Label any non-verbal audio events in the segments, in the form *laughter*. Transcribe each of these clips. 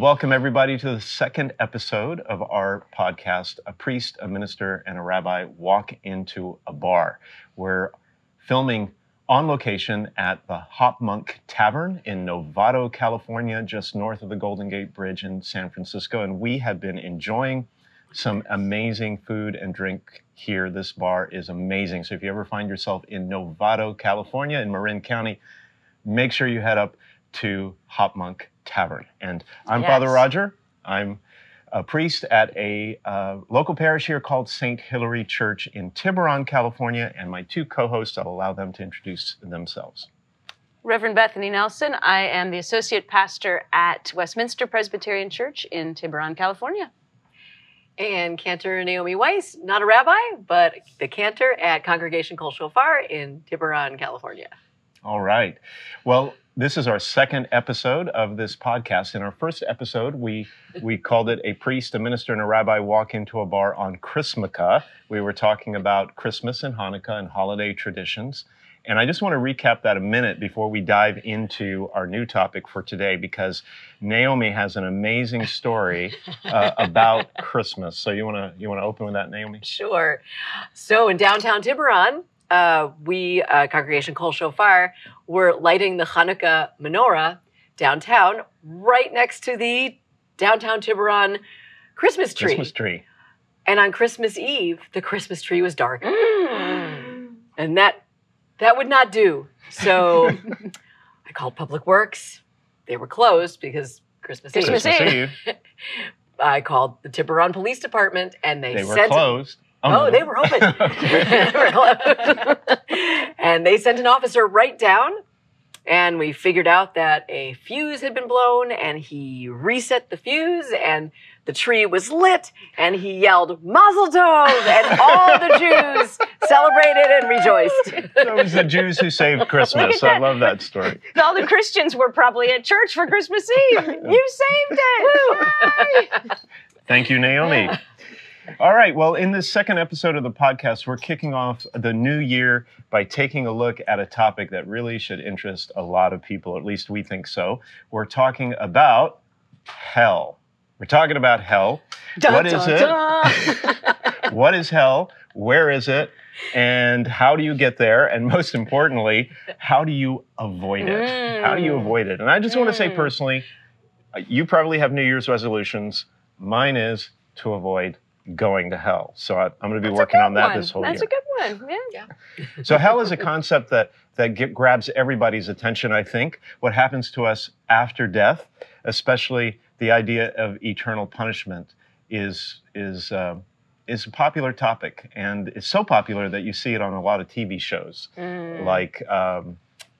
Well, welcome everybody to the second episode of our podcast, A Priest, a Minister, and a Rabbi Walk into a Bar. We're filming on location at the HopMonk Tavern in Novato, California, just north of the Golden Gate Bridge in San Francisco. And we have been enjoying some amazing food and drink here. This bar is amazing. So if you ever find yourself in Novato, California, in Marin County, make sure you head up to HopMonk Tavern. And I'm Father Roger. I'm a priest at a uh, local parish here called St. Hilary Church in Tiburon, California. And my two co hosts, I'll allow them to introduce themselves. Reverend Bethany Nelson. I am the associate pastor at Westminster Presbyterian Church in Tiburon, California. And Cantor Naomi Weiss, not a rabbi, but the cantor at Congregation Kol Shofar in Tiburon, California. All right. Well, this is our second episode of this podcast. In our first episode, we we called it "A Priest, a Minister, and a Rabbi Walk into a Bar on Christmaka." We were talking about Christmas and Hanukkah and holiday traditions. And I just want to recap that a minute before we dive into our new topic for today, because Naomi has an amazing story uh, *laughs* about Christmas. So you want to you want to open with that, Naomi? Sure. So in downtown Tiburon, uh, we, uh, Congregation Kol Shofar, were lighting the Hanukkah menorah downtown, right next to the downtown Tiburon Christmas tree. Christmas tree. And on Christmas Eve, the Christmas tree was dark. Mm. and that that would not do. So *laughs* I called Public Works. They were closed because Christmas, Christmas Eve. Eve. *laughs* Eve. I called the Tiburon Police Department, and they, They were sent. closed. Oh, no. Oh, they were open. They were closed. and they sent an officer right down, and we figured out that a fuse had been blown, and he reset the fuse, and the tree was lit, and he yelled "Mazel Tov!" and all the Jews celebrated and rejoiced. It was the Jews who saved Christmas. I love that story. All the Christians were probably at church for Christmas Eve. You saved it. Thank you, Naomi. All right. Well, in this second episode of the podcast, we're kicking off the new year by taking a look at a topic that really should interest a lot of people. At least we think so. We're talking about hell. We're talking about hell. What is dun, it? *laughs* *laughs* What is hell? Where is it? And how do you get there? And most importantly, how do you avoid it? How do you Mm. avoid it? And I just want to say Mm. personally, uh, you probably have New Year's resolutions. Mine is to avoid going to hell. So I, I'm going to be That's working on that one. this whole That's year. That's a good one. Yeah. *laughs* So hell is a concept that that get, grabs everybody's attention. I think what happens to us after death, especially the idea of eternal punishment, is is um is a popular topic, and it's so popular that you see it on a lot of TV shows, Mm. like um,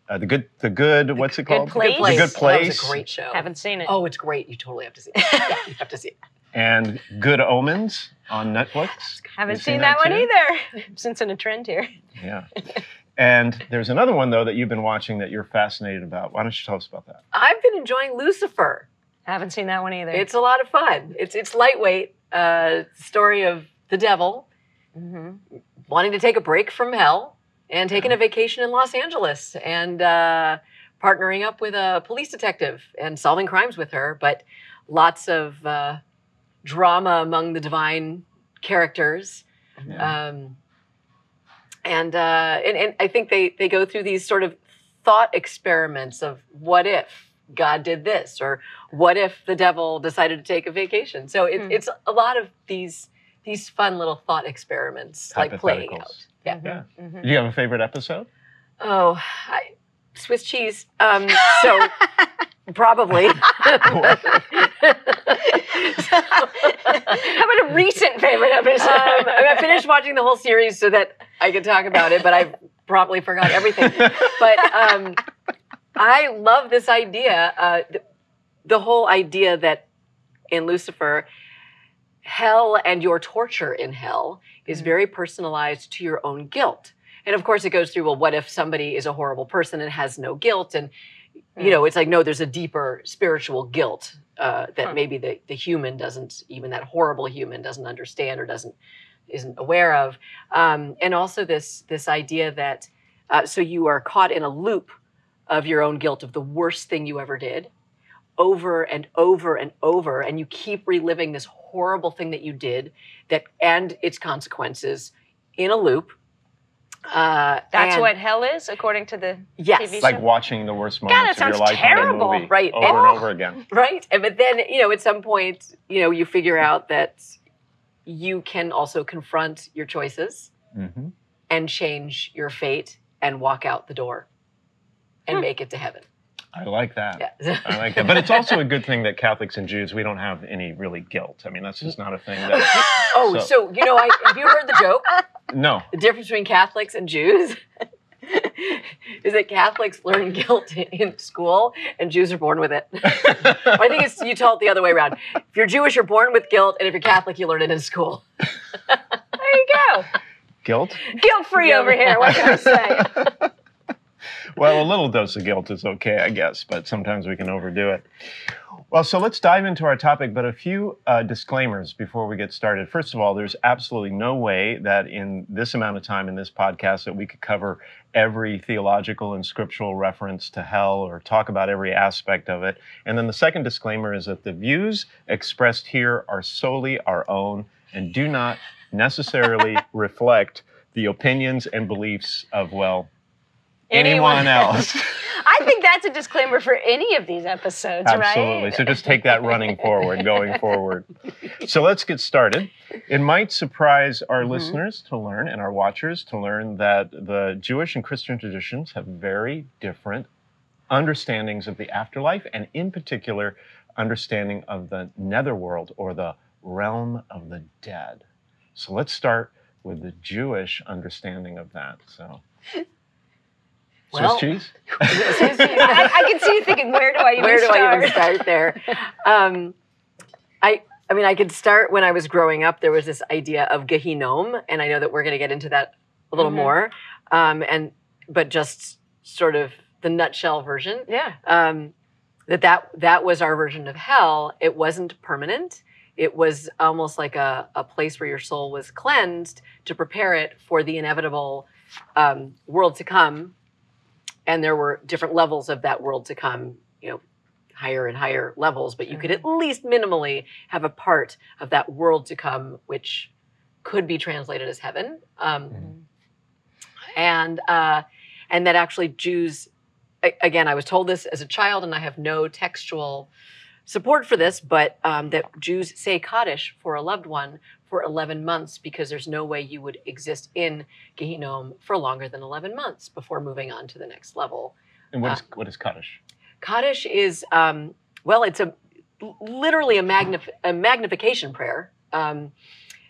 uh, the good the good what's it Good called Place. the good Oh, that place was a great show. Haven't seen it. Oh, it's great. You totally have to see it. Yeah, *laughs* you have to see it. And Good Omens on Netflix. Haven't You've seen, that, one too? either. *laughs* Sensing a trend here. Yeah. And there's another one though that you've been watching that you're fascinated about. Why don't you tell us about that? I've been enjoying Lucifer. Haven't seen that one either. It's a lot of fun. It's it's lightweight. Uh, story of the devil hmm wanting to take a break from hell and taking a vacation in Los Angeles and uh, partnering up with a police detective and solving crimes with her. But lots of uh, drama among the divine characters. Yeah. Um, and, uh, and and I think they they go through these sort of thought experiments of what if God did this or what if the devil decided to take a vacation. So it, Hmm. it's a lot of these these fun little thought experiments like playing out. Yeah. Yeah. Mhm. Do you have a favorite episode? Oh, I, Swiss cheese. Um, so *laughs* probably. *laughs* How about a recent favorite episode? Um, I finished watching the whole series so that I could talk about it, but I probably forgot everything. But um, I love this idea, uh, the, the whole idea that in Lucifer, hell and your torture in hell is Mm. very personalized to your own guilt. And of course, it goes through well, what if somebody is a horrible person and has no guilt? And you know, it's like no, there's a deeper spiritual guilt uh, that Huh. maybe the the human doesn't, even that horrible human doesn't understand or doesn't isn't aware of, um, and also this this idea that uh, so you are caught in a loop of your own guilt of the worst thing you ever did over and over and over and you keep reliving this horrible thing that you did that and its consequences in a loop uh, That's and- what hell is, according to the yes TV It's like watching the worst that moments of sounds your life terrible. in a movie Right. over and And- over again. *laughs* right and but then you know at some point you know you figure out that you can also confront your choices hmm and change your fate and walk out the door and Hmm. make it to heaven I like that. yeah I like that. But it's also a good thing that Catholics and Jews, we don't have any really guilt. I mean, that's just not a thing that. *laughs* oh So- so you know I, have you heard the joke No. the difference between Catholics and Jews *laughs* is that Catholics learn guilt in school and Jews are born with it. *laughs* I think it's you tell it the other way around. If you're Jewish, you're born with guilt, and if you're Catholic, you learn it in school. There you go. Guilt? Guilt free over here. What can I say? Well, a little dose of guilt is okay, I guess, but sometimes we can overdo it. Well, so let's dive into our topic, but a few uh, disclaimers before we get started. First of all, there's absolutely no way that in this amount of time in this podcast that we could cover every theological and scriptural reference to hell or talk about every aspect of it. And then the second disclaimer is that the views expressed here are solely our own and do not necessarily *laughs* reflect the opinions and beliefs of, well, anyone else. *laughs* *laughs* I think that's a disclaimer for any of these episodes, Absolutely. right? Absolutely. So just take that running forward, going forward. So let's get started. It might surprise our Mhm. listeners to learn and our watchers to learn that the Jewish and Christian traditions have very different understandings of the afterlife, and in particular, understanding of the netherworld or the realm of the dead. So let's start with the Jewish understanding of that. So, Well- *laughs* cheese? I, I can see you thinking, where do I even Where do start? I even start there? Um, I I mean, I could start when I was growing up. There was this idea of Gehinom, and I know that we're going to get into that a little Mhm. more. Um, and but just sort of the nutshell version. Yeah. um, that that that was our version of hell. It wasn't permanent. It was almost like a, a place where your soul was cleansed to prepare it for the inevitable um, world to come. And there were different levels of that world to come, you know, higher and higher levels, but you could at least minimally have a part of that world to come, which could be translated as heaven. Um, and uh, and that actually Jews again I was told this as a child and I have no textual support for this but um, that Jews say Kaddish for a loved one for 11 months because there's no way you would exist in Gehinom for longer than 11 months before moving on to the next level. And what is, what is Kaddish? Kaddish is um, well, it's a literally a, magnif- a magnification prayer um,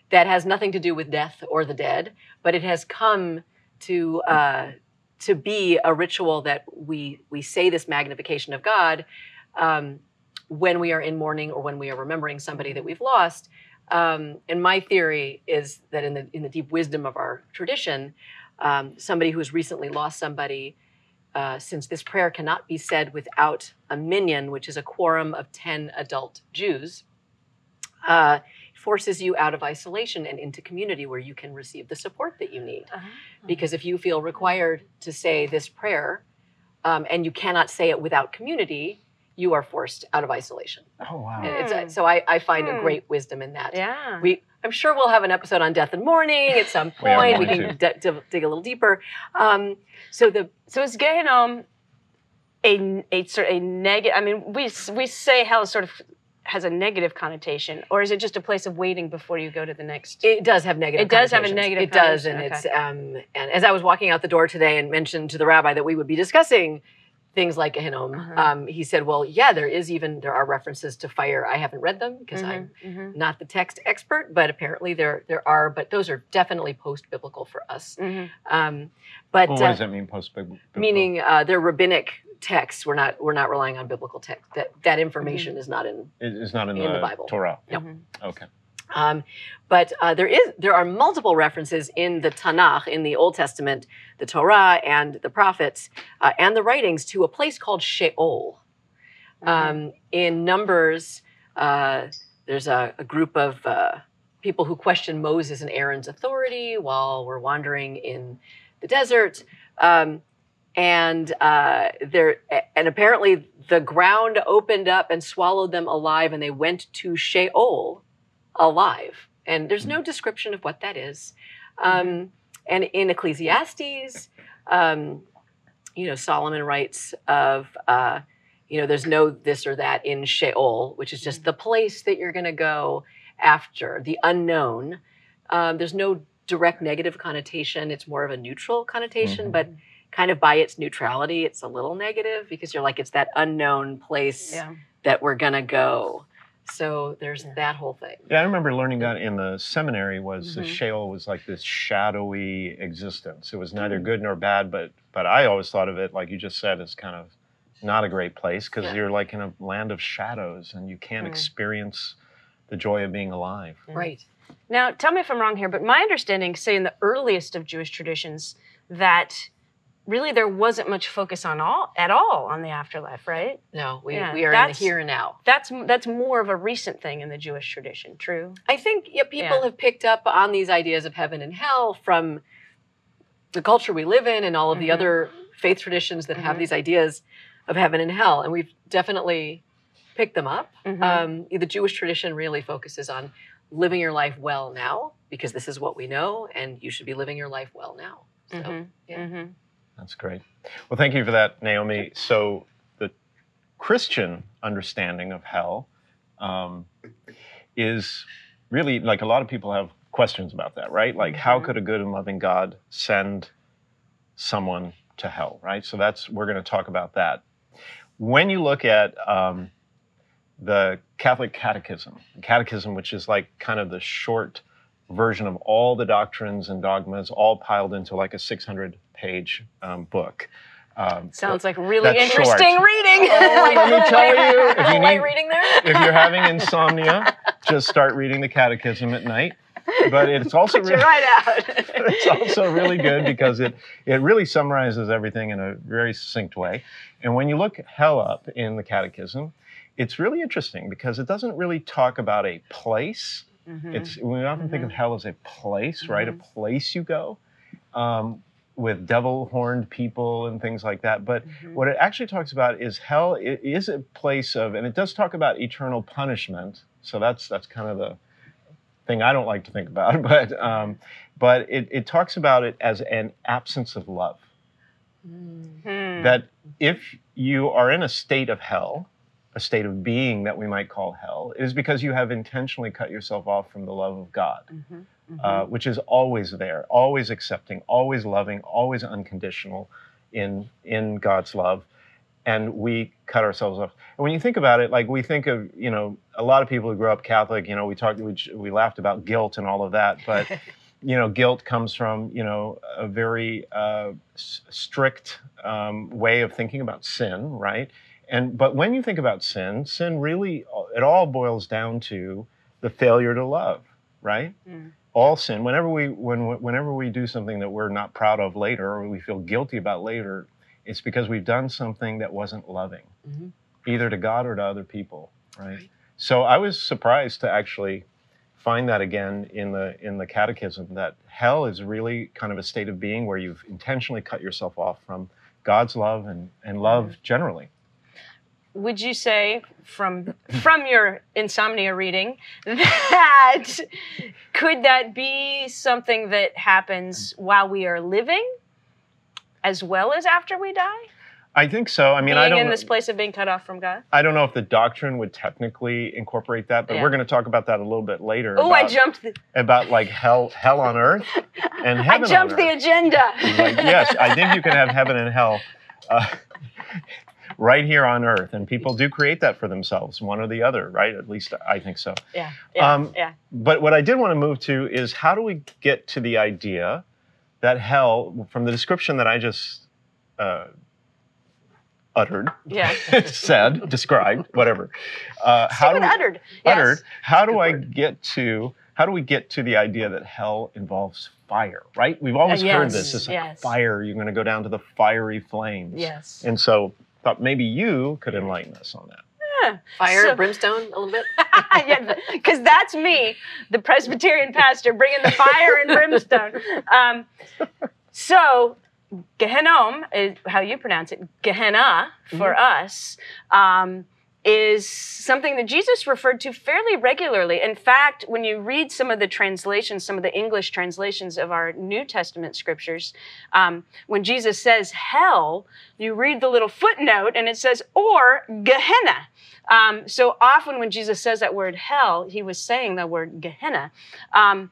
that has nothing to do with death or the dead, but it has come to uh, to be a ritual that we we say this magnification of God um, when we are in mourning or when we are remembering somebody that we've lost. Um, and my theory is that in the in the deep wisdom of our tradition, um, somebody who's recently lost somebody uh, since this prayer cannot be said without a minyan, which is a quorum of 10 adult Jews, uh, forces you out of isolation and into community where you can receive the support that you need. Uh-huh. Because if you feel required to say this prayer um, and you cannot say it without community, you are forced out of isolation. Oh, wow. And Hmm. It's, so I, I find Hmm. a great wisdom in that. Yeah. We, I'm sure we'll have an episode on death and mourning at some *laughs* point. We, going can d- d- dig a little deeper. Um, so the So is Gehinnom a a sort a negative? I mean, we we say hell sort of has a negative connotation, or is it just a place of waiting before you go to the next? It does have negative. It does have a negative It does, and connotation, it's um, and as I was walking out the door today and mentioned to the rabbi that we would be discussing things like Gehinnom, Uh-huh. um, he said, "Well, yeah, there is even there are references to fire. I haven't read them because I'm Mhm, mhm, not the text expert, but apparently there there are. But those are definitely post biblical for us. mhm. Um, but Well, what uh, does that mean, post biblical? meaning uh, they're rabbinic texts. We're not we're not relying on biblical text. That that information is not in It is not in, in the, the Bible. Torah. Yep. Mhm. Okay. Um, but uh, there is there are multiple references in the Tanakh, in the Old Testament, the Torah and the prophets uh, and the writings to a place called Sheol. Um, in Numbers, uh, there's a, a group of uh, people who question Moses and Aaron's authority while we're wandering in the desert. Um, and uh, there, and apparently the ground opened up and swallowed them alive, and they went to Sheol alive. And there's no description of what that is. Um, and in Ecclesiastes, um, you know, Solomon writes of, uh, you know, there's no this or that in Sheol, which is just the place that you're going to go after the unknown. Um, there's no direct negative connotation. It's more of a neutral connotation, Mhm. but kind of by its neutrality, it's a little negative because you're like, it's that unknown place Yeah. that we're going to go. So there's Yeah. that whole thing. Yeah, I remember learning that in the seminary was the Mhm. Sheol was like this shadowy existence. It was neither Mm. good nor bad, but but I always thought of it like you just said as kind of not a great place because Yeah. you're like in a land of shadows and you can't Mm. experience the joy of being alive. Mm. Right. Now, tell me if I'm wrong here, but my understanding, say in the earliest of Jewish traditions, that really there wasn't much focus on all at all on the afterlife, right? No, we, Yeah, we are in the here and now. That's that's more of a recent thing in the Jewish tradition. True. I think yeah, people Yeah. have picked up on these ideas of heaven and hell from the culture we live in and all of the Mhm. other faith traditions that have Mhm. these ideas of heaven and hell. And we've definitely picked them up. Mhm. Um, the Jewish tradition really focuses on living your life well now because this is what we know, and you should be living your life well now. So, Mhm. yeah. That's great. Well, thank you for that, Naomi. So, the Christian understanding of hell um, is really like a lot of people have questions about that, right? Like, how Mhm. could a good and loving God send someone to hell, right? So, that's we're going to talk about that. When you look at um, the Catholic Catechism, the Catechism, which is like kind of the short version of all the doctrines and dogmas, all piled into like a 600 page um, book. Um, Sounds like really That's short. interesting reading. Oh, let me tell *laughs* you, if you need, reading there? if you're having insomnia, just start reading the Catechism at night. But it's also Put really, right out. *laughs* it's also really good because it it really summarizes everything in a very succinct way. And when you look hell up in the Catechism, it's really interesting because it doesn't really talk about a place. Mhm. It's we often think of Mhm. hell as a place, right? A Mhm. place you go um, with devil-horned people and things like that. But Mhm. what it actually talks about is hell i- is a place of, and it does talk about eternal punishment. So that's that's kind of the thing I don't like to think about. *laughs* But um, but it, it talks about it as an absence of love. Mm. Hmm. That if you are in a state of hell, a state of being that we might call hell, is because you have intentionally cut yourself off from the love of God Mhm. uh, which is always there, always accepting, always loving, always unconditional in in God's love, and we cut ourselves off. And when you think about it, like we think of, you know, a lot of people who grew up Catholic, you know, we talked, we, we laughed about guilt and all of that, but *laughs* you know, guilt comes from you know a very uh, s- strict um, way of thinking about sin, right? And but when you think about sin, sin really it all boils down to the failure to love, right? Mm. All sin. Whenever we when whenever we do something that we're not proud of later or we feel guilty about later, it's because we've done something that wasn't loving, Mhm. either to God or to other people, right? Right. So I was surprised to actually find that again in the in the catechism that hell is really kind of a state of being where you've intentionally cut yourself off from God's love and, and love generally. Would you say from from your insomnia reading *laughs* that could that be something that happens while we are living as well as after we die? I think so. I mean, Being I don't in this place of being cut off from God? I don't know if the doctrine would technically incorporate that, but Yeah. we're going to talk about that a little bit later. Oh, I jumped the, about like hell hell on earth and *laughs* heaven. I jumped the agenda. Like, yes, I think you can have heaven and hell uh, right here on earth, and people do create that for themselves, one or the other, right? At least I think so. Yeah. Yeah. Um, yeah. But what I did want to move to is how do we get to the idea that hell, from the description that I just uh, uttered, Yeah. *laughs* said, described, whatever. Uh, how do we, uttered. Yes. How do I word. get to? How do we get to the idea that hell involves fire? Right? We've always Uh, heard this. It's like fire. You're going to go down to the fiery flames. Yes. And so, thought maybe you could enlighten us on that. Fire, So- brimstone, a little bit. *laughs* yeah, because that's me, the Presbyterian pastor, bringing the fire and brimstone. *laughs* Um, so, Gehenom is how you pronounce it. Gehenna for us um, is something that Jesus referred to fairly regularly. In fact, when you read some of the translations, some of the English translations of our New Testament scriptures, um, when Jesus says hell, you read the little footnote and it says, or Gehenna. Um, so often when Jesus says that word hell, he was saying the word Gehenna. Um,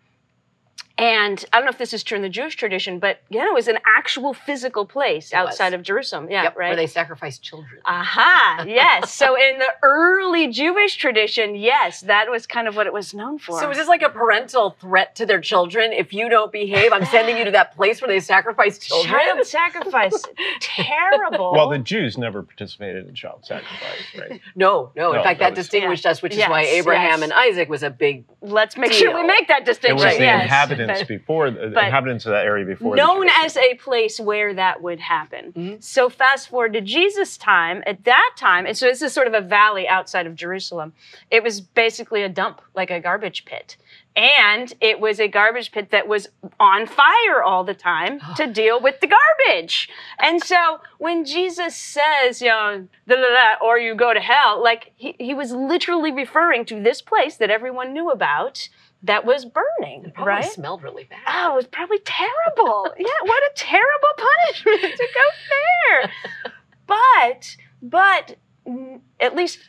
and I don't know if this is true in the Jewish tradition, but it was an actual physical place It was. outside of Jerusalem. Yeah, yep, right. Where they sacrificed children. Aha, *laughs* yes. so in the early Jewish tradition, yes, that was kind of what it was known for. So is this like a parental threat to their children? If you don't behave, I'm sending you to that place where they sacrifice *laughs* children. Child sacrifice, terrible. Well, the Jews never participated in child sacrifice, right? *laughs* No, no. In No, fact, that that, was- distinguished us, which is why Abraham yes. and Isaac was a big. Let's make sure we make that distinction. It was distinction. the yes. inhabitants But- before the but inhabitants of that area before. known as a place where that would happen. Mhm. So fast forward to Jesus' time. At that time, and so this is sort of a valley outside of Jerusalem. It was basically a dump, like a garbage pit. And it was a garbage pit that was on fire all the time *gasps* to deal with the garbage. And so when Jesus says, you know, da, da, da, or you go to hell, like he, he was literally referring to this place that everyone knew about that was burning, It probably right? smelled really bad. Oh, it was probably terrible. *laughs* yeah, what a terrible punishment to go there. *laughs* But, but mm, at least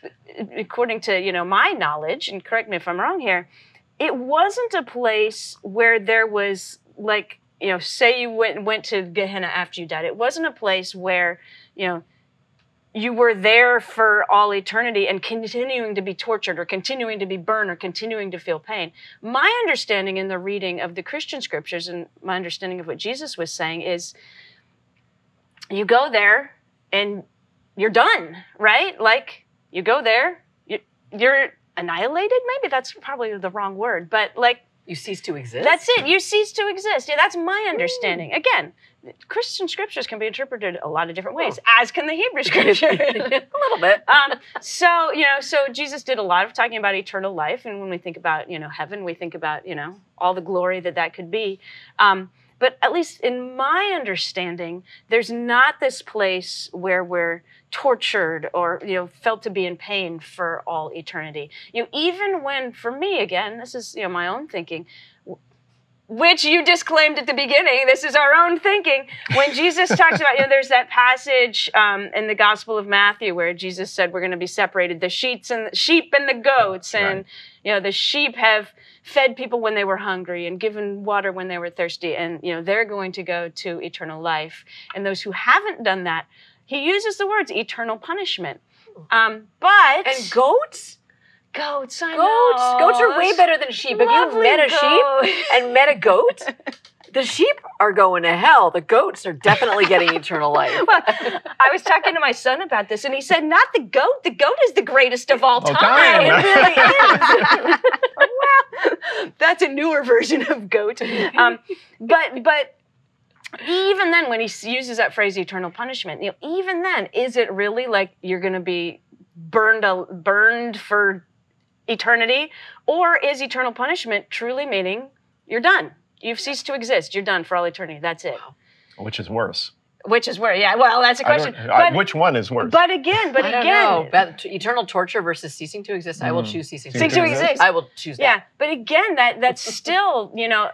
according to you know my knowledge, and correct me if I'm wrong here, it wasn't a place where there was like you know, say you went went to Gehenna after you died. It wasn't a place where you know you were there for all eternity and continuing to be tortured or continuing to be burned or continuing to feel pain. My understanding in the reading of the Christian scriptures and my understanding of what Jesus was saying is you go there and you're done, right? Like you go there, you, you're annihilated. Maybe that's probably the wrong word, but like You cease to exist. that's it. You cease to exist. Yeah, that's my understanding. Again, Christian scriptures can be interpreted a lot of different ways, as can the Hebrew scripture. *laughs* *laughs* a little bit. um, so you know, so Jesus did a lot of talking about eternal life, and when we think about you know heaven, we think about you know all the glory that that could be. Um, but at least in my understanding, there's not this place where we're tortured or you know felt to be in pain for all eternity. You know, even when for me again, this is you know my own thinking. Which you disclaimed at the beginning. This is our own thinking. When Jesus *laughs* talks about, you know, there's that passage um, in the Gospel of Matthew where Jesus said we're going to be separated, the sheets and the sheep and the goats, and Right. you know, the sheep have fed people when they were hungry and given water when they were thirsty, and you know, they're going to go to eternal life. And those who haven't done that, he uses the words eternal punishment. Um, but And goats? Goats, I Goats. know. Goats are way better than sheep. Have you Lovely met a sheep and met a goat? *laughs* The sheep are going to hell. The goats are definitely getting eternal life. *laughs* Well, I was talking to my son about this, and he said, "Not the goat. The goat is the greatest of all All time. time. It really *laughs* is." well, that's a newer version of goat. Um, but but even then, when he uses that phrase "eternal punishment," you know, even then, is it really like you're going to be burned a, burned for eternity, or is eternal punishment truly meaning you're done? You've ceased to exist. You're done for all eternity. That's it. Which is worse? Which is worse? yeah. Well, that's a question. don't- I- But, which one is worse? but again, but *laughs* I don't again, know. But t- eternal torture versus ceasing to exist. I will Mm. choose ceasing Ceasing to to exist. exist. I will choose that. yeah. But again, that that's *laughs* still, you know,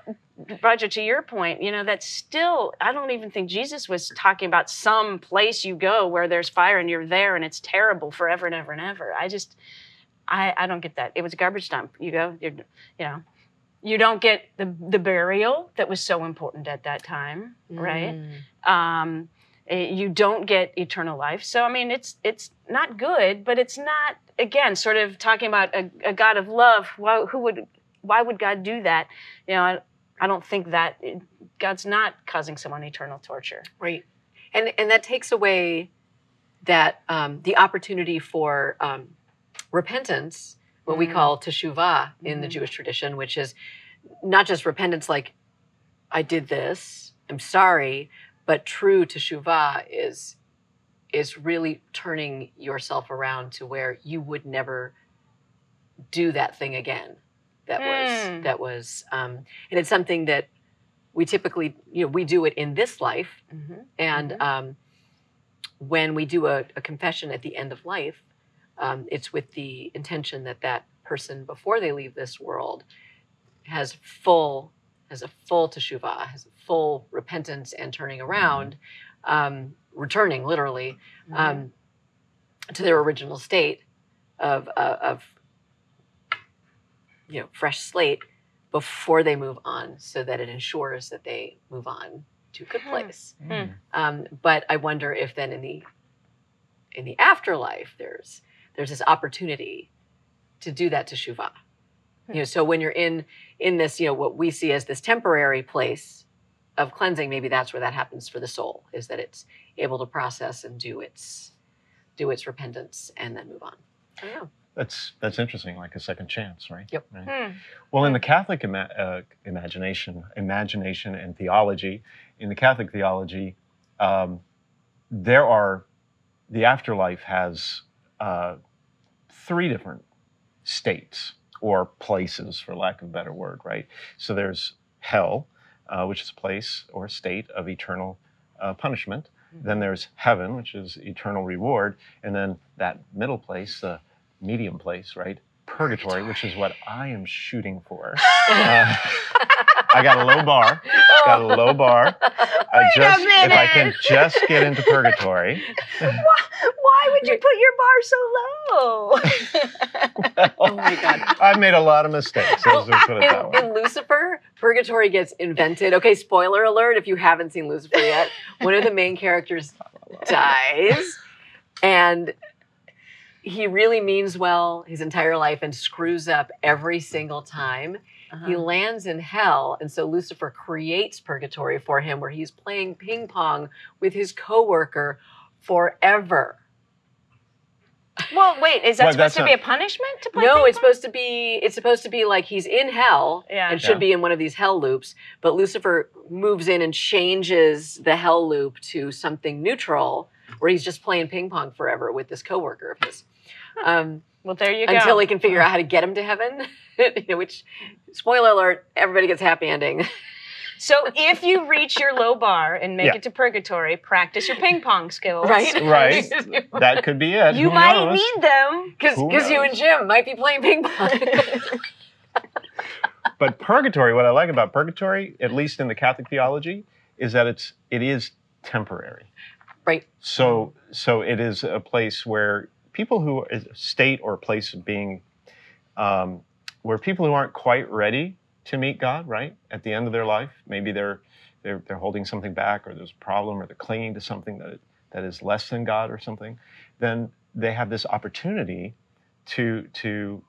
Roger, to your point, you know, that's still. I don't even think Jesus was talking about some place you go where there's fire and you're there and it's terrible forever and ever and ever. I just, I, I don't get that. It was a garbage dump. You go, you're, you know, you don't get the the burial that was so important at that time, right? Mm. um, eh, you don't get eternal life. So I mean, it's it's not good, but it's not again sort of talking about a, a God of love. Why, who would why would God do that? You know, I, I don't think that it, God's not causing someone eternal torture. Right. And and that takes away that um, the opportunity for um, repentance, what we Mm. call teshuvah in the Mhm. Jewish tradition, which is not just repentance like I did this, I'm sorry, but true teshuvah is is really turning yourself around to where you would never do that thing again. That was Mm. that was, um, and it's something that we typically, you know, we do it in this life, Mhm. and Mhm. um, when we do a, a confession at the end of life, um, it's with the intention that that person before they leave this world has full has a full teshuvah, has a full repentance and turning around, um, returning literally um, to their original state of uh, of you know fresh slate before they move on, so that it ensures that they move on to a good Hmm. place. Hmm. Um, but I wonder if then in the in the afterlife there's there's this opportunity to do that teshuvah. You know, so when you're in in this, you know, what we see as this temporary place of cleansing, maybe that's where that happens for the soul, is that it's able to process and do its do its repentance and then move on. I don't know. That's that's interesting, like a second chance, right? Yep. Right. Hmm. Well, in the Catholic ima- uh, imagination, imagination and theology, in the Catholic theology, um, there are the afterlife has uh, three different states or places, for lack of a better word, right? So there's hell, uh, which is a place or state of eternal uh, punishment. Then there's heaven, which is eternal reward, and then that middle place, the medium place, right? Purgatory, which is what I am shooting for. *laughs* Uh, I got a low bar. Got a low bar. *laughs* I Wait just if I can just get into purgatory. *laughs* Why would you put your bar so low? *laughs* Oh my God. I've made a lot of mistakes. Let's put it that in, way. in Lucifer, Purgatory gets invented. Okay, spoiler alert if you haven't seen Lucifer yet. One of the main characters dies, and he really means well his entire life and screws up every single time. Uh-huh. He lands in hell, and so Lucifer creates Purgatory for him, where he's playing ping pong with his coworker forever. Well, wait, is that Well, supposed to not- be a punishment to play? No, ping it's supposed to be it's supposed to be like he's in hell Yeah. and should Yeah. be in one of these hell loops, but Lucifer moves in and changes the hell loop to something neutral where he's just playing ping pong forever with this coworker of his. Um, Well, there you go. until he can figure out how to get him to heaven, *laughs* you know, which spoiler alert, everybody gets happy ending. *laughs* So if you reach your low bar and make Yeah. it to purgatory, practice your ping pong skills. Right? *laughs* Right. *laughs* That could be it. You Who might knows? need them. Because Who you and Jim might be playing ping pong. *laughs* But purgatory, what I like about purgatory, at least in the Catholic theology, is that it's it is temporary. right. So so it is a place where people who a state or place of being um, where people who aren't quite ready to meet God, right, at the end of their life, maybe they're they're they're holding something back or there's a problem or they're clinging to something that that is less than God or something, then they have this opportunity to to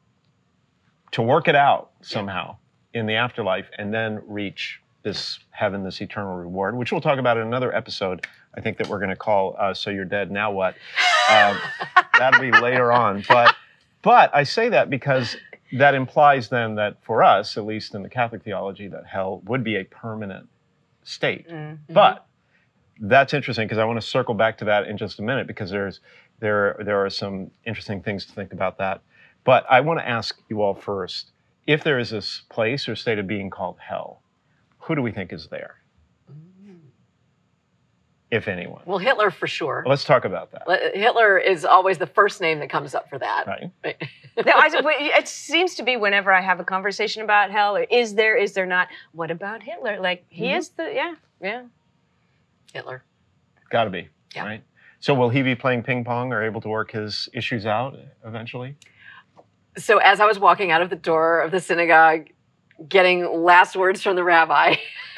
to work it out somehow in the afterlife and then reach this heaven, this eternal reward, which we'll talk about in another episode. I think that we're going to call uh, "So You're Dead Now What." Um, *laughs* that'll be later on, but but I say that because that implies then that for us, at least in the Catholic theology, that hell would be a permanent state. Mm. But that's interesting because I want to circle back to that in just a minute because there's there there are some interesting things to think about that. But I want to ask you all first if there is this place or state of being called hell, who do we think is there, if anyone? Well, Hitler for sure. Let's talk about that. Hitler is always the first name that comes up for that. Right. right. No, I, *laughs* it seems to be whenever I have a conversation about hell, or is there, is there not? What about Hitler? Like he Mhm. is the yeah, yeah. Hitler. Got to be. Yeah. Right. So will he be playing ping pong or able to work his issues out eventually? So as I was walking out of the door of the synagogue, getting last words from the rabbi *laughs*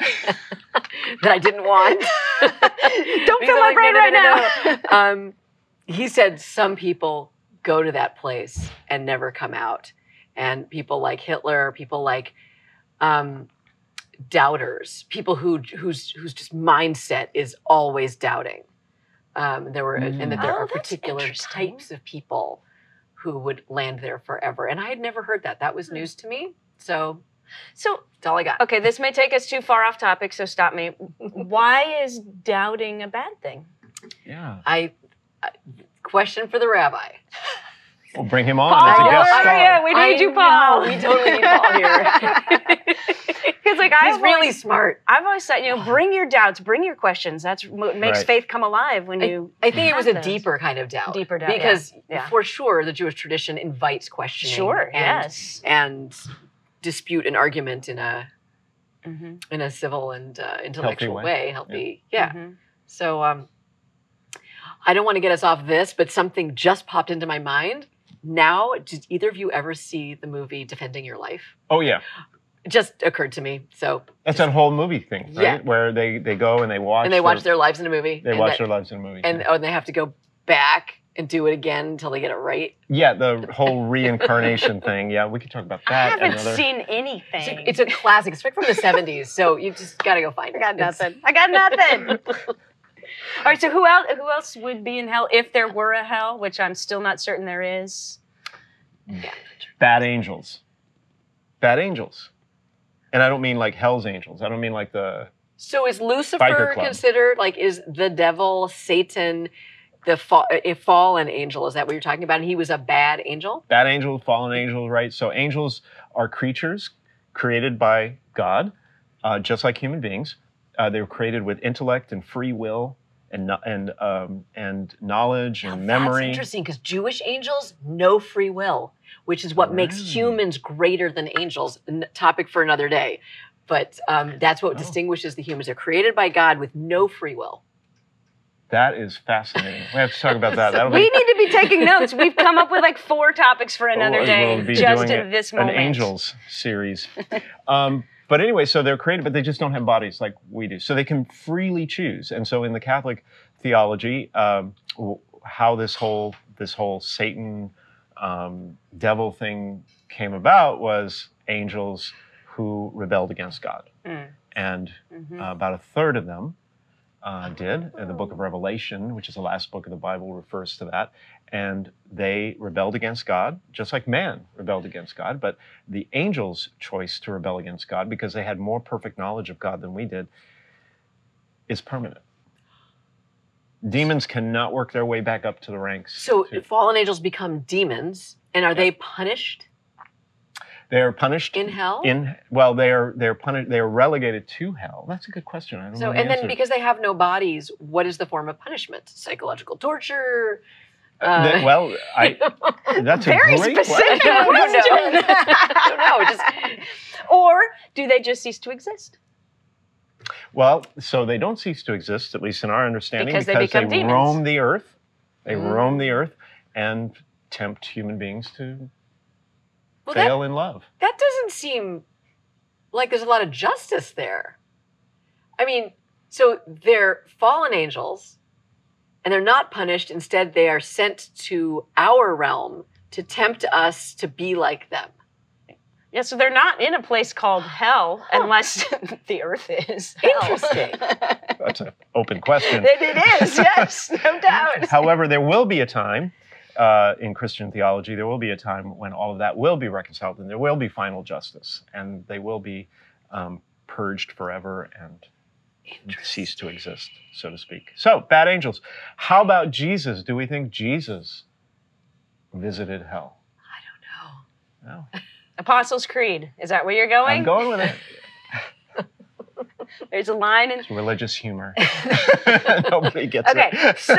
that I didn't want. *laughs* Don't fill my brain right no, now. no. *laughs* um, he said some people go to that place and never come out, and people like Hitler, people like um, doubters, people who whose whose just mindset is always doubting. Um, there were, and that Mm. there Oh, are particular types of people who would land there forever. And I had never heard that. That Hmm. was news to me. So So, that's all I got. okay, this may take us too far off topic, so stop me. Why is doubting a bad thing? Yeah. I, I question for the rabbi. We'll bring him on Paul, as a guest where star. are you? We need I you, Paul. know, we totally need Paul here. *laughs* Because like He's I've really always, smart. I've always said, you know, bring your doubts, bring your questions. That's what makes Right. faith come alive when you. I think it was a those. deeper kind of doubt. Deeper doubt, yeah. Because Yeah. for sure, the Jewish tradition invites questioning. Sure. and, yes. And dispute and argument in a hmm in a civil and uh, intellectual way. way. healthy. Yeah. Mhm. So um, I don't want to get us off this, but something just popped into my mind. Now, did either of you ever see the movie Defending Your Life? Oh yeah, just occurred to me. So, that's that whole movie thing, right? Yeah. Where they they go and they watch and they watch their, their lives in a movie. they watch that- their lives in a movie. and oh, and they have to go back and do it again until they get it right. yeah, the whole reincarnation *laughs* thing. Yeah, we could talk about that. I haven't another- seen anything. It's a, it's a classic. It's from the *laughs* '70s, so you just got to go find it. I got It's- nothing. I got nothing. *laughs* All right. So who else? Who else would be in hell if there were a hell, which I'm still not certain there is? bad angels. Bad angels. And I don't mean like hell's angels. I don't mean like the So is Lucifer considered like is the devil, Satan, the fa- a fallen angel? Is that what you're talking about? And he was a bad angel. bad angel, fallen angel, right? So angels are creatures created by God, uh, just like human beings. Uh, they were created with intellect and free will and and um, and knowledge and Now, memory. That's interesting because Jewish angels no free will, which is what makes humans greater than angels. N- topic for another day. But um, that's what Oh. distinguishes the humans. They're created by God with no free will. That is fascinating. We have to talk about that. That'll We be need to be taking notes. We've come up with like four topics for another we'll- day, we'll just at this an moment. angels series. um, but anyway, so they're created, but they just don't have bodies like we do. So they can freely choose. And so in the Catholic theology, um, how this whole this whole Satan um, devil thing came about was angels who rebelled against God, Mm. and Mhm. uh, about a third of them uh, did. And the Book of Revelation, which is the last book of the Bible, refers to that. And they rebelled against God, just like man rebelled against God. But the angels' choice to rebel against God, because they had more perfect knowledge of God than we did, is permanent. Demons cannot work their way back up to the ranks. So to- fallen angels become demons, and are they punished they are punished in hell? in well, they are they're punished. They are relegated to hell. That's a good question. I don't so know. the and then because they have no bodies, what is the form of punishment? Psychological torture. Uh, that- uh, well, I *laughs* that's a Very great specific question. *laughs* I don't know. *laughs* I don't know, just- or do they just cease to exist? Well, so they don't cease to exist, at least in our understanding, Because they become demons. roam the earth. They Mm. roam the earth and tempt human beings to Well, that, fail in love. that doesn't seem like there's a lot of justice there. I mean, so they're fallen angels, and they're not punished. Instead, they are sent to our realm to tempt us to be like them. Yeah, so they're not in a place called *gasps* hell unless *laughs* the earth is. hell. Interesting. That's an open question. *laughs* it it is, yes, no *laughs* doubt. However, there will be a time uh, in Christian theology, there will be a time when all of that will be reconciled and there will be final justice and they will be um, purged forever and cease to exist, so to speak. So, bad angels. How about Jesus? Do we think Jesus visited hell? I don't know. No. *laughs* Apostles' Creed. Is that where you're going? I'm going with it. *laughs* There's a line in. It's religious humor. *laughs* Nobody gets Okay, it. so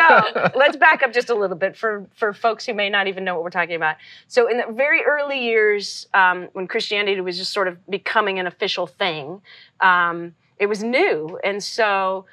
let's back up just a little bit for for folks who may not even know what we're talking about. So in the very early years, um, when Christianity was just sort of becoming an official thing, um, it was new, and so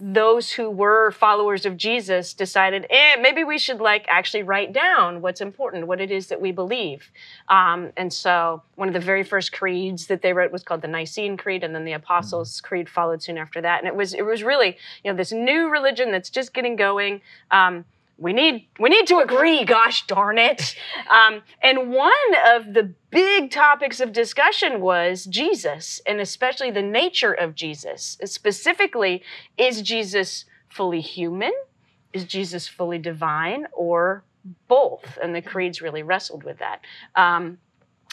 those who were followers of Jesus decided, eh, maybe we should like actually write down what's important, what it is that we believe. Um, and so one of the very first creeds that they wrote was called the Nicene Creed, and then the Apostles' Creed followed soon after that. And it was it was really you know this new religion that's just getting going. Um, we need we need to agree gosh darn it um, and one of the big topics of discussion was jesus and especially the nature of jesus specifically is jesus fully human is Jesus fully divine or both? And the creeds really wrestled with that. Um,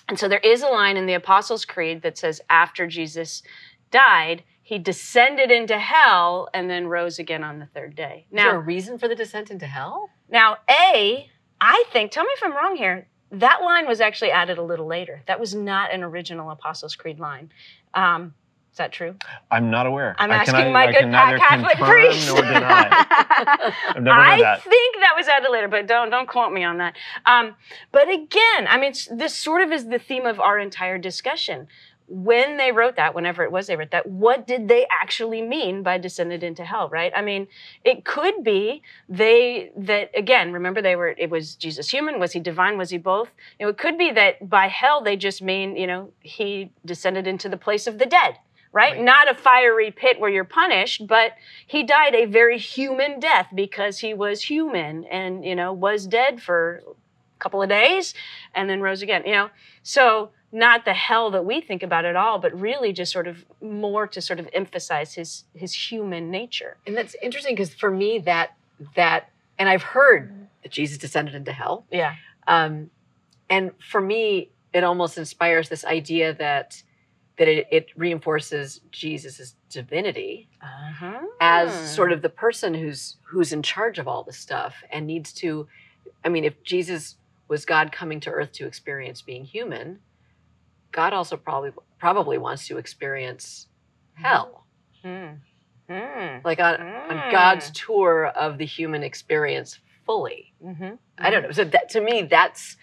and so there is a line in the Apostles' Creed that says, after Jesus died, he descended into hell and then rose again on the third day. Is there a reason for the descent into hell? now, A, I think, tell me if I'm wrong here, that line was actually added a little later. That was not an original Apostles' Creed line. Um, is that true? I'm not aware. I'm I asking can, my I good can Catholic priest. nor deny. I've never I heard that. think that was added later, but don't don't quote me on that. Um, but again, I mean, this sort of is the theme of our entire discussion. When they wrote that, whenever it was they wrote that, what did they actually mean by descended into hell? Right? I mean, it could be they that again. Remember, they were. It was Jesus human. Was he divine? Was he both? You know, it could be that by hell they just mean you know he descended into the place of the dead. Right? Right. Not a fiery pit where you're punished, but he died a very human death because he was human and you know was dead for a couple of days and then rose again you know so not the hell that we think about at all but really just sort of more to sort of emphasize his his human nature And that's interesting because for me, that that, and I've heard that Jesus descended into hell. yeah Um, and for me, it almost inspires this idea that that it, it reinforces Jesus' divinity uh-huh. as sort of the person who's who's in charge of all this stuff and needs to. I mean, if Jesus was God coming to Earth to experience being human, God also probably probably wants to experience hell, Hmm. Hmm. like on, on God's tour of the human experience fully. Mhm. I don't know. So that to me, that's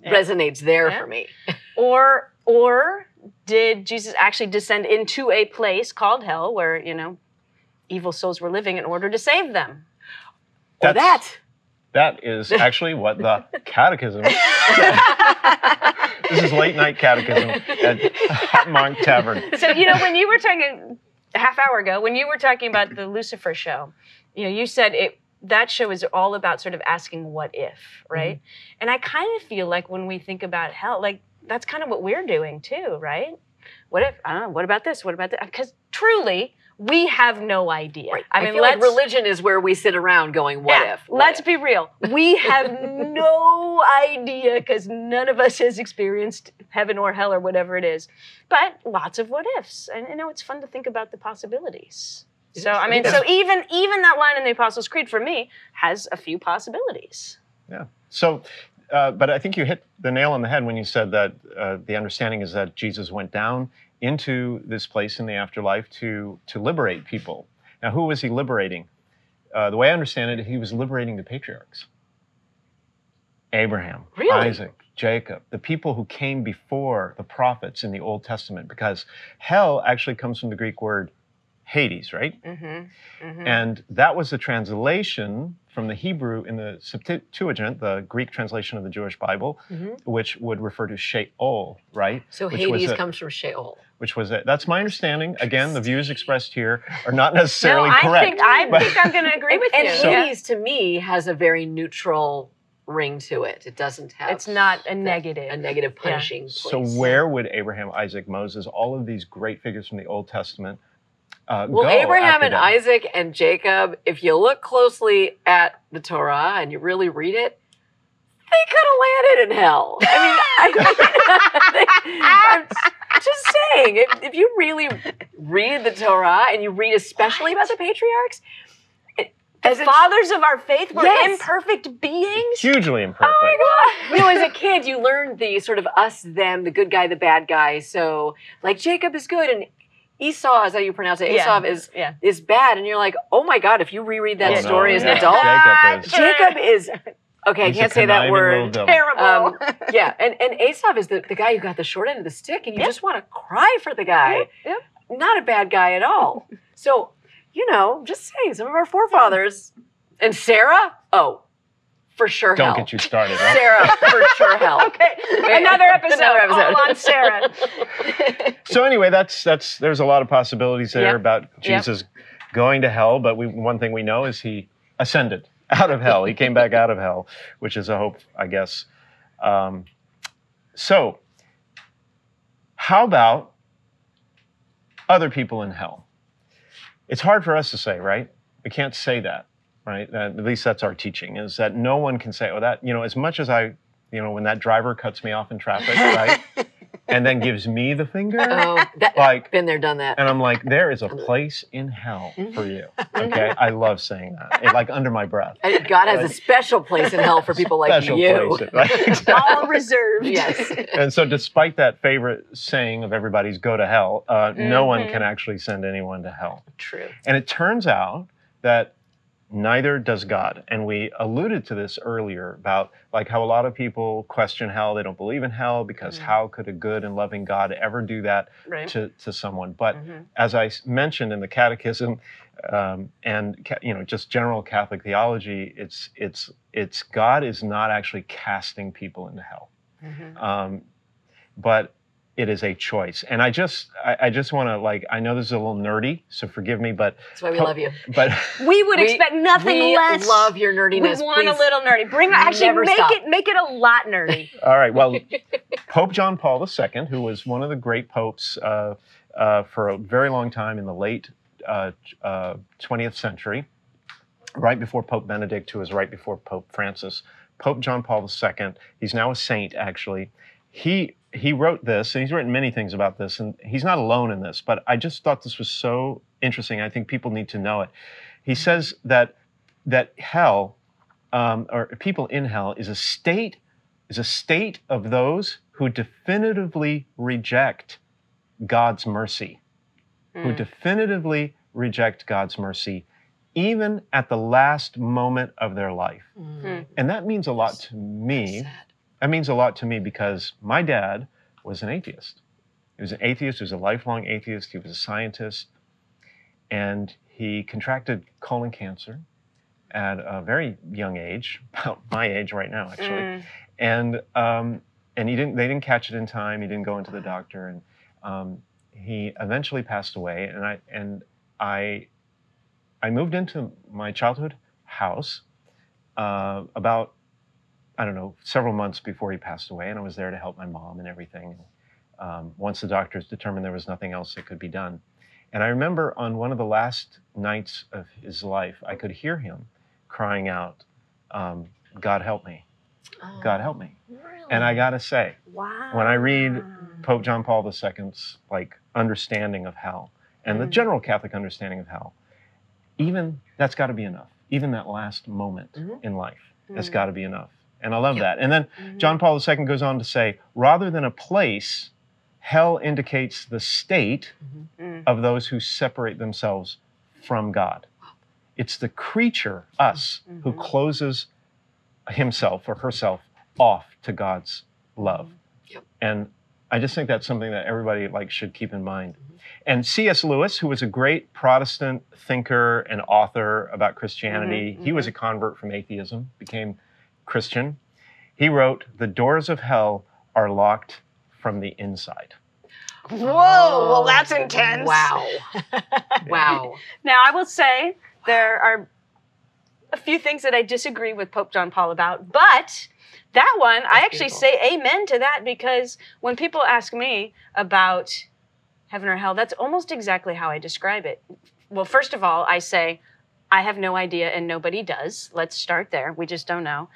Yeah. resonates there Yeah. for me. *laughs* or or did jesus actually descend into a place called hell where you know evil souls were living in order to save them Or that. That is actually what the *laughs* catechism. this is late night catechism at HopMonk Tavern. so you know when you were talking a half hour ago when you were talking about the lucifer show you know you said it that show is all about sort of asking what if mm-hmm. right? And i kind of feel like when we think about hell like that's kind of what we're doing too right? What if i don't know what about this? What about that? Because truly we have no idea Right. i I, mean feel like let's religion is where we sit around going, "What yeah, if?" What let's if? be real. We have *laughs* no idea because none of us has experienced heaven or hell or whatever it is. But lots of what ifs, and you know it's fun to think about the possibilities. So. I mean, Yeah. so even even that line in the Apostles' Creed for me has a few possibilities. Yeah. So, uh, but I think you hit the nail on the head when you said that uh, the understanding is that Jesus went down into this place in the afterlife to to liberate people. Now, who was he liberating? Uh, the way I understand it, he was liberating the patriarchs. Abraham, Really? Isaac, Jacob, the people who came before the prophets in the Old Testament, because hell actually comes from the Greek word Hades, right? Mm-hmm. mm-hmm. And that was a translation from the Hebrew in the Septuagint, the Greek translation of the Jewish Bible, Mhm. which would refer to Sheol, right? So Which Hades a- comes from Sheol. Which was it. That's my understanding. Again, the views expressed here are not necessarily *laughs* no, I correct. think I but- think I'm going to agree with And you. So- Hades to me has a very neutral ring to it. It doesn't have It's not a negative. a negative punishing so place. where would Abraham, Isaac, Moses, all of these great figures from the Old Testament uh, Well, go Abraham and that? Isaac and Jacob, if you look closely at the Torah and you really read it, they could have landed in hell. I mean, I, *laughs* I'm just saying, if, if you really read the Torah and you read especially about the patriarchs, it, as the a fathers of our faith were Yes. imperfect beings. Hugely imperfect. Oh my god! You know, as a kid, you learned the sort of us, them, the good guy, the bad guy. So, like Jacob is good, and Esau is how you pronounce it. Yeah. Esau is Yeah. is bad, and you're like, oh my god! If you reread that Oh, no, story as an adult, Jacob is- Jacob is okay. He's I a can't say that word. Terrible. Um, *laughs* yeah, and and Esau is the, the guy who got the short end of the stick, and you Yep. just want to cry for the guy. Yep, yep. Not a bad guy at all. *laughs* So, you know, just saying, some of our forefathers and Sarah. Oh, for sure. Don't hell. get you started, right? Sarah, for sure, hell. *laughs* okay, another episode, Another episode. all on Sarah. *laughs* So anyway, that's that's there's a lot of possibilities there Yep. about Yep. Jesus going to hell, but we, one thing we know is he ascended *laughs* out of hell. He came back out of hell, which is a hope, I guess. Um, so, how about other people in hell? It's hard for us to say, right? We can't say that. Right? That, at least that's our teaching is that no one can say, oh, that, you know, as much as I, you know, when that driver cuts me off in traffic, right? *laughs* and then gives me the finger, Oh, that, like, been there, done that. and I'm like, there is a place in hell for you. *laughs* Okay. I love saying that, It, like under my breath. And God has a special place in hell for people like Special you. place, right? *laughs* All reserved. yes. and so, despite that favorite saying of everybody's go to hell, uh, no one Mhm. can actually send anyone to hell. True. And it turns out that neither does God. And we alluded to this earlier about like how a lot of people question hell. They don't believe in hell because Mhm. how could a good and loving God ever do that Right. to, to someone? But Mhm. as I mentioned in the catechism um, and you know just general Catholic theology, it's it's it's God is not actually casting people into hell Mhm. um, but it is a choice. And I just, I, I just want to like, I know this is a little nerdy, so forgive me, but, That's why we love you. *laughs* but *laughs* We would We- expect nothing less. we less. love your nerdiness. we nerdiness. want a little nerdy. Bring actually make stop. it make it a lot nerdy. *laughs* all right. Well, Pope John Paul II, who was one of the great popes uh, uh, for a very long time in the late uh, uh, 20th century, right before Pope Benedict, who was right before Pope Francis. Pope John Paul II, he's now a saint actually. He he wrote this, and he's written many things about this, and he's not alone in this. But I just thought this was so interesting. I think people need to know it. He says that that hell, um, or people in hell, is a state is a state of those who definitively reject God's mercy, who Mm. definitively reject God's mercy, even at the last moment of their life. Mm. And that means a lot to me. Sad. That means a lot to me because my dad was an atheist. He was an atheist, he was a lifelong atheist, he was a scientist, and he contracted colon cancer at a very young age, *laughs* about my age right now, actually Mm. and um, and he didn't they didn't catch it in time he didn't go into the doctor and um, he eventually passed away and i and i i moved into my childhood house uh, about i don't know several months before he passed away and i was there to help my mom and everything um, once the doctors determined there was nothing else that could be done and i remember on one of the last nights of his life i could hear him crying out um, god help me Oh, god help me really? and I gotta say, Wow. when I read Pope John Paul II's like understanding of hell and the Mm. general Catholic understanding of hell, even that's got to be enough. Even that last moment Mhm. in life, that's Mm. got to be enough. And I love Yep. that. And then Mhm. John Paul II goes on to say, rather than a place, hell indicates the state Mm. of those who separate themselves from God. It's the creature, us, who Mhm. closes himself or herself off to God's love. Yep. And I just think that's something that everybody like should keep in mind. Mhm. And C.S. Lewis, who was a great Protestant thinker and author about Christianity, Mhm, he was a convert from atheism, became Christian. He wrote, "The doors of hell are locked from the inside." Whoa, well that's oh, intense. Wow. *laughs* Wow. Now I will say there are a few things that I disagree with Pope John Paul about, but that one I actually beautiful. say amen to that because when people ask me about heaven or hell, that's almost exactly how I describe it. Well, first of all, I say I have no idea and nobody does. Let's start there. We just don't know.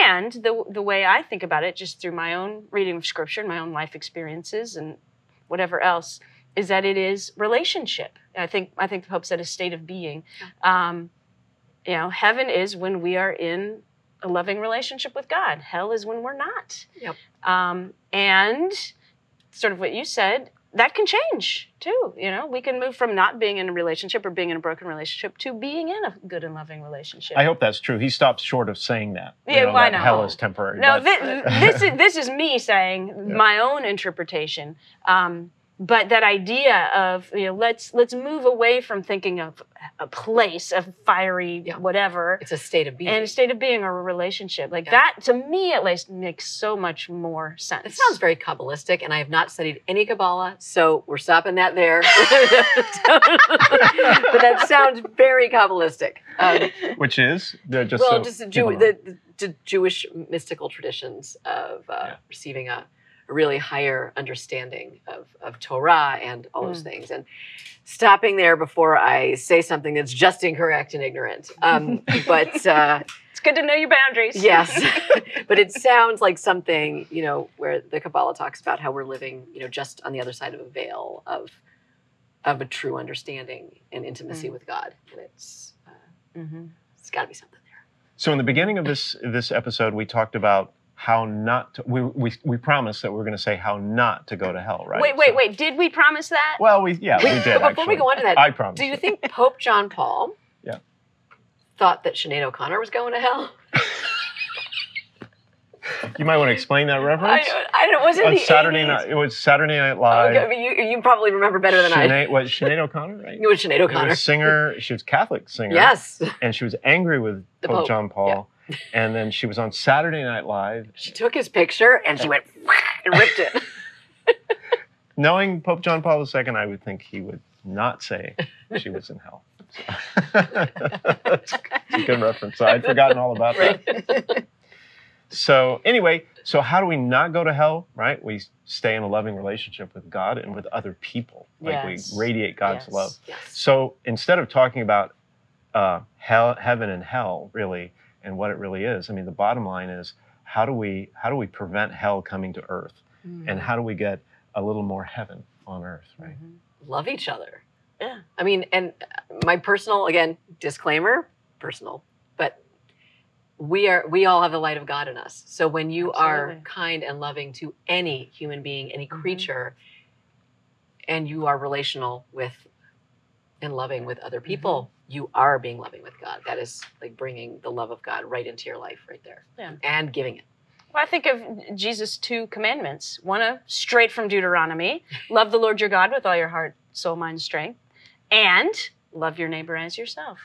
And the the way I think about it, just through my own reading of scripture and my own life experiences and whatever else, is that it is relationship. I think I think the Pope said a state of being. Um, you know, heaven is when we are in a loving relationship with God. Hell is when we're not. Yep. Um, and sort of what you said, that can change too. You know, we can move from not being in a relationship or being in a broken relationship to being in a good and loving relationship. I hope that's true. He stops short of saying that. you Yeah, know, why that not? Hell is temporary. No, but- thi- this is this is me saying *laughs* Yeah. my own interpretation. Um, but that idea of you know let's let's move away from thinking of a place, of fiery Yeah. whatever, It's a state of being. and a state of being or a relationship like Yeah. that. To me, at least, makes so much more sense. It sounds very Kabbalistic, and I have not studied any Kabbalah, so we're stopping that there. *laughs* but that sounds very Kabbalistic. Um, which is just well, so just the, Jew, know. the, the Jewish mystical traditions of uh, Yeah. receiving a a really higher understanding of, of Torah and all those Mm. things. And stopping there before I say something that's just incorrect and ignorant. Um, *laughs* but uh, It's good to know your boundaries. yes, *laughs* *laughs* but it sounds like something, you know, where the Kabbalah talks about how we're living, you know, just on the other side of a veil of of a true understanding and intimacy Mm. with God. And it's uh, hmm it's got to be something there. So in the beginning of this this episode, we talked about how not to. We we, we promised that we are going to say how not to go to hell, right? Wait, wait, So- wait. Did we promise that? Well, we yeah we Wait, *laughs* did. but before we go on to that, I promise. Do you think Pope John Paul Yeah. thought that Sinead O'Connor was going to hell? you might want to explain that *laughs* I, reference? I don't. Was it On Saturday 80s? night, it was Saturday Night Live. Okay, I mean, you, you probably remember better than I. Sinead, what Sinead O'Connor, right? It was Sinead It was O'Connor. a singer. She was Catholic singer. Yes, And she was angry with Pope, Pope, John Paul. And then she was on Saturday Night Live. she took his picture and she went *laughs* and ripped it. *laughs* Knowing Pope John Paul II, I would think he would not say she was in hell. *laughs* So- That's a good reference. I'd forgotten all about that. So anyway, so how do we not go to hell? Right? We stay in a loving relationship with God and with other people. Like Yes. we radiate God's Yes. love. Yes. So instead of talking about uh, hell, heaven and hell, really, and what it really is, I mean, the bottom line is how do we how do we prevent hell coming to earth, Mm-hmm. and how do we get a little more heaven on earth, right? Love each other. Yeah. I mean, and my personal again disclaimer, personal, but we are we all have the light of God in us. So when you are kind and loving to any human being, any Mhm. creature, and you are relational with and loving with other people, you are being loving with God. That is like bringing the love of God right into your life, right there, Yeah. and giving it. Well, I think of Jesus' two commandments. One of straight from Deuteronomy: *laughs* love the Lord your God with all your heart, soul, mind, strength, and love your neighbor as yourself.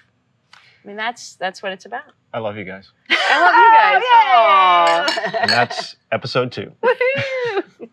I mean, that's that's what it's about. I love you guys, I love you guys. *laughs* Oh, Aw. and that's episode two. Woohoo! *laughs*